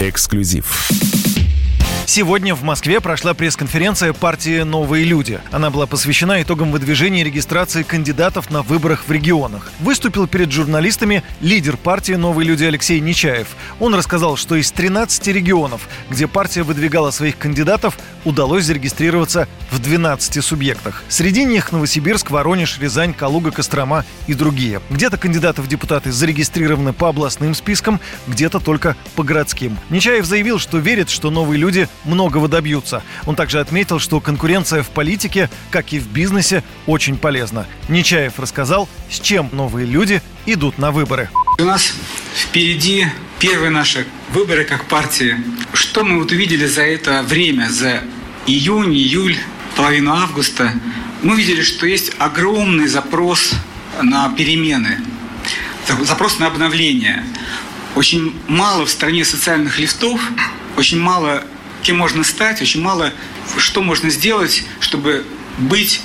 Эксклюзив. Сегодня в Москве прошла пресс-конференция партии «Новые люди». Она была посвящена итогам выдвижения и регистрации кандидатов на выборах в регионах. Выступил перед журналистами лидер партии «Новые люди» Алексей Нечаев. Он рассказал, что из 13 регионов, где партия выдвигала своих кандидатов, удалось зарегистрироваться в 12 субъектах. Среди них Новосибирск, Воронеж, Рязань, Калуга, Кострома и другие. Где-то кандидаты в депутаты зарегистрированы по областным спискам, где-то только по городским. Нечаев заявил, что верит, что новые люди многого добьются. Он также отметил, что конкуренция в политике, как и в бизнесе, очень полезна. Нечаев рассказал, с чем новые люди идут на выборы. У нас впереди первые наши выборы как партии. Что мы вот увидели за это время, за июнь, июль, половину августа? Мы видели, что есть огромный запрос на перемены, запрос на обновление. Очень мало в стране социальных лифтов, очень мало кем можно стать, очень мало что можно сделать, чтобы быть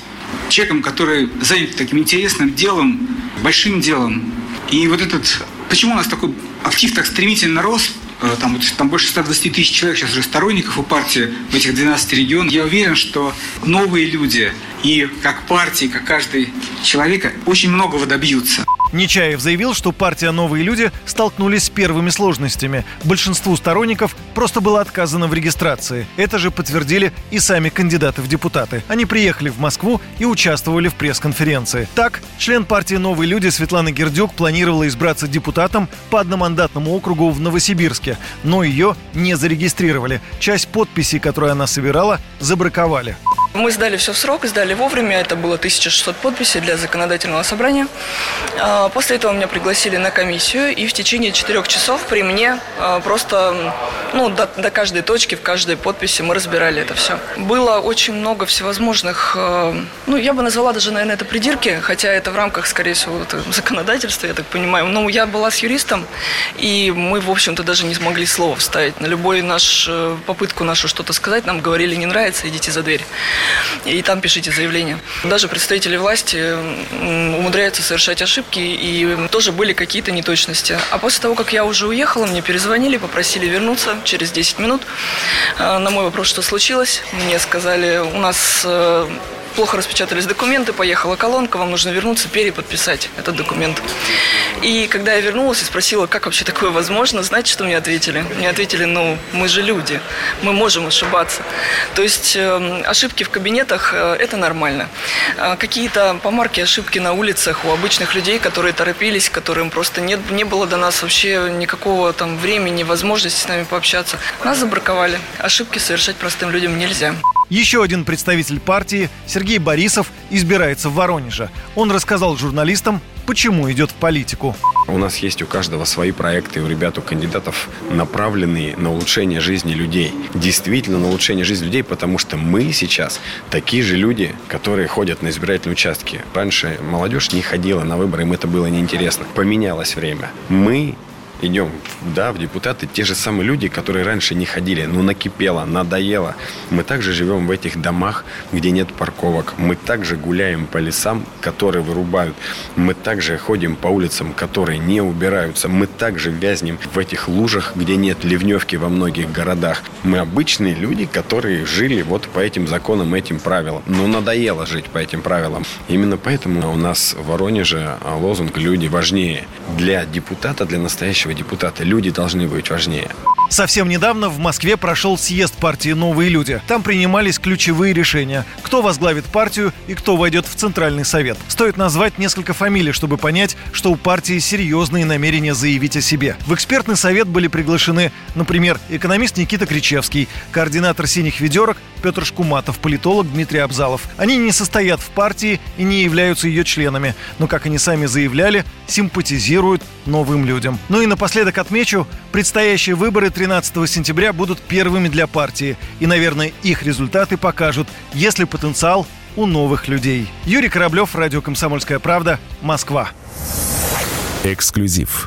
человеком, который занят таким интересным делом, большим делом. И вот этот... Почему у нас такой актив так стремительно рос? Э, там, там больше 120 тысяч человек сейчас уже сторонников у партии в этих 12 регионах. Я уверен, что новые люди и как партии, как каждый человек очень многого добьются. Нечаев заявил, что партия «Новые люди» столкнулись с первыми сложностями. Большинству сторонников просто было отказано в регистрации. Это же подтвердили и сами кандидаты в депутаты. Они приехали в Москву и участвовали в пресс-конференции. Так, член партии «Новые люди» Светлана Гердюк планировала избраться депутатом по одномандатному округу в Новосибирске, но ее не зарегистрировали. Часть подписей, которую она собирала, забраковали. Мы сдали все в срок, сдали вовремя. Это было 1600 подписей для законодательного собрания. А, после этого меня пригласили на комиссию, и в течение четырех часов при мне а, просто ну, до, до каждой точки, в каждой подписи мы разбирали это все. Было очень много всевозможных, а, ну, я бы назвала даже, наверное, это придирки, хотя это в рамках, скорее всего, законодательства, я так понимаю. Но я была с юристом, и мы, в общем-то, даже не смогли слова вставить. На любой наш э, попытку нашу что-то сказать, нам говорили, не нравится, идите за дверь и там пишите заявление. Даже представители власти умудряются совершать ошибки, и тоже были какие-то неточности. А после того, как я уже уехала, мне перезвонили, попросили вернуться через 10 минут. А, на мой вопрос, что случилось, мне сказали, у нас э, плохо распечатались документы, поехала колонка, вам нужно вернуться, переподписать этот документ. И когда я вернулась и спросила, как вообще такое возможно, знаете, что мне ответили? Мне ответили, ну, мы же люди, мы можем ошибаться. То есть э, ошибки в кабинетах э, – это нормально. Э, какие-то помарки, ошибки на улицах у обычных людей, которые торопились, которым просто нет, не было до нас вообще никакого там времени, возможности с нами пообщаться. Нас забраковали. Ошибки совершать простым людям нельзя. Еще один представитель партии, Сергей Борисов, избирается в Воронеже. Он рассказал журналистам, почему идет в политику. У нас есть у каждого свои проекты, у ребят, у кандидатов направленные на улучшение жизни людей. Действительно на улучшение жизни людей, потому что мы сейчас такие же люди, которые ходят на избирательные участки. Раньше молодежь не ходила на выборы, им это было неинтересно. Поменялось время. Мы идем, да, в депутаты, те же самые люди, которые раньше не ходили, ну, накипело, надоело. Мы также живем в этих домах, где нет парковок. Мы также гуляем по лесам, которые вырубают. Мы также ходим по улицам, которые не убираются. Мы также вязнем в этих лужах, где нет ливневки во многих городах. Мы обычные люди, которые жили вот по этим законам, этим правилам. Но надоело жить по этим правилам. Именно поэтому у нас в Воронеже лозунг «Люди важнее». Для депутата, для настоящего депутата. Люди должны быть важнее. Совсем недавно в Москве прошел съезд партии «Новые люди». Там принимались ключевые решения. Кто возглавит партию и кто войдет в Центральный совет. Стоит назвать несколько фамилий, чтобы понять, что у партии серьезные намерения заявить о себе. В экспертный совет были приглашены, например, экономист Никита Кричевский, координатор «Синих ведерок» Петр Шкуматов, политолог Дмитрий Абзалов. Они не состоят в партии и не являются ее членами, но, как они сами заявляли, симпатизируют новым людям. Ну и напоследок отмечу, предстоящие выборы 13 сентября будут первыми для партии. И, наверное, их результаты покажут, есть ли потенциал у новых людей. Юрий Кораблев, Радио «Комсомольская правда», Москва. Эксклюзив.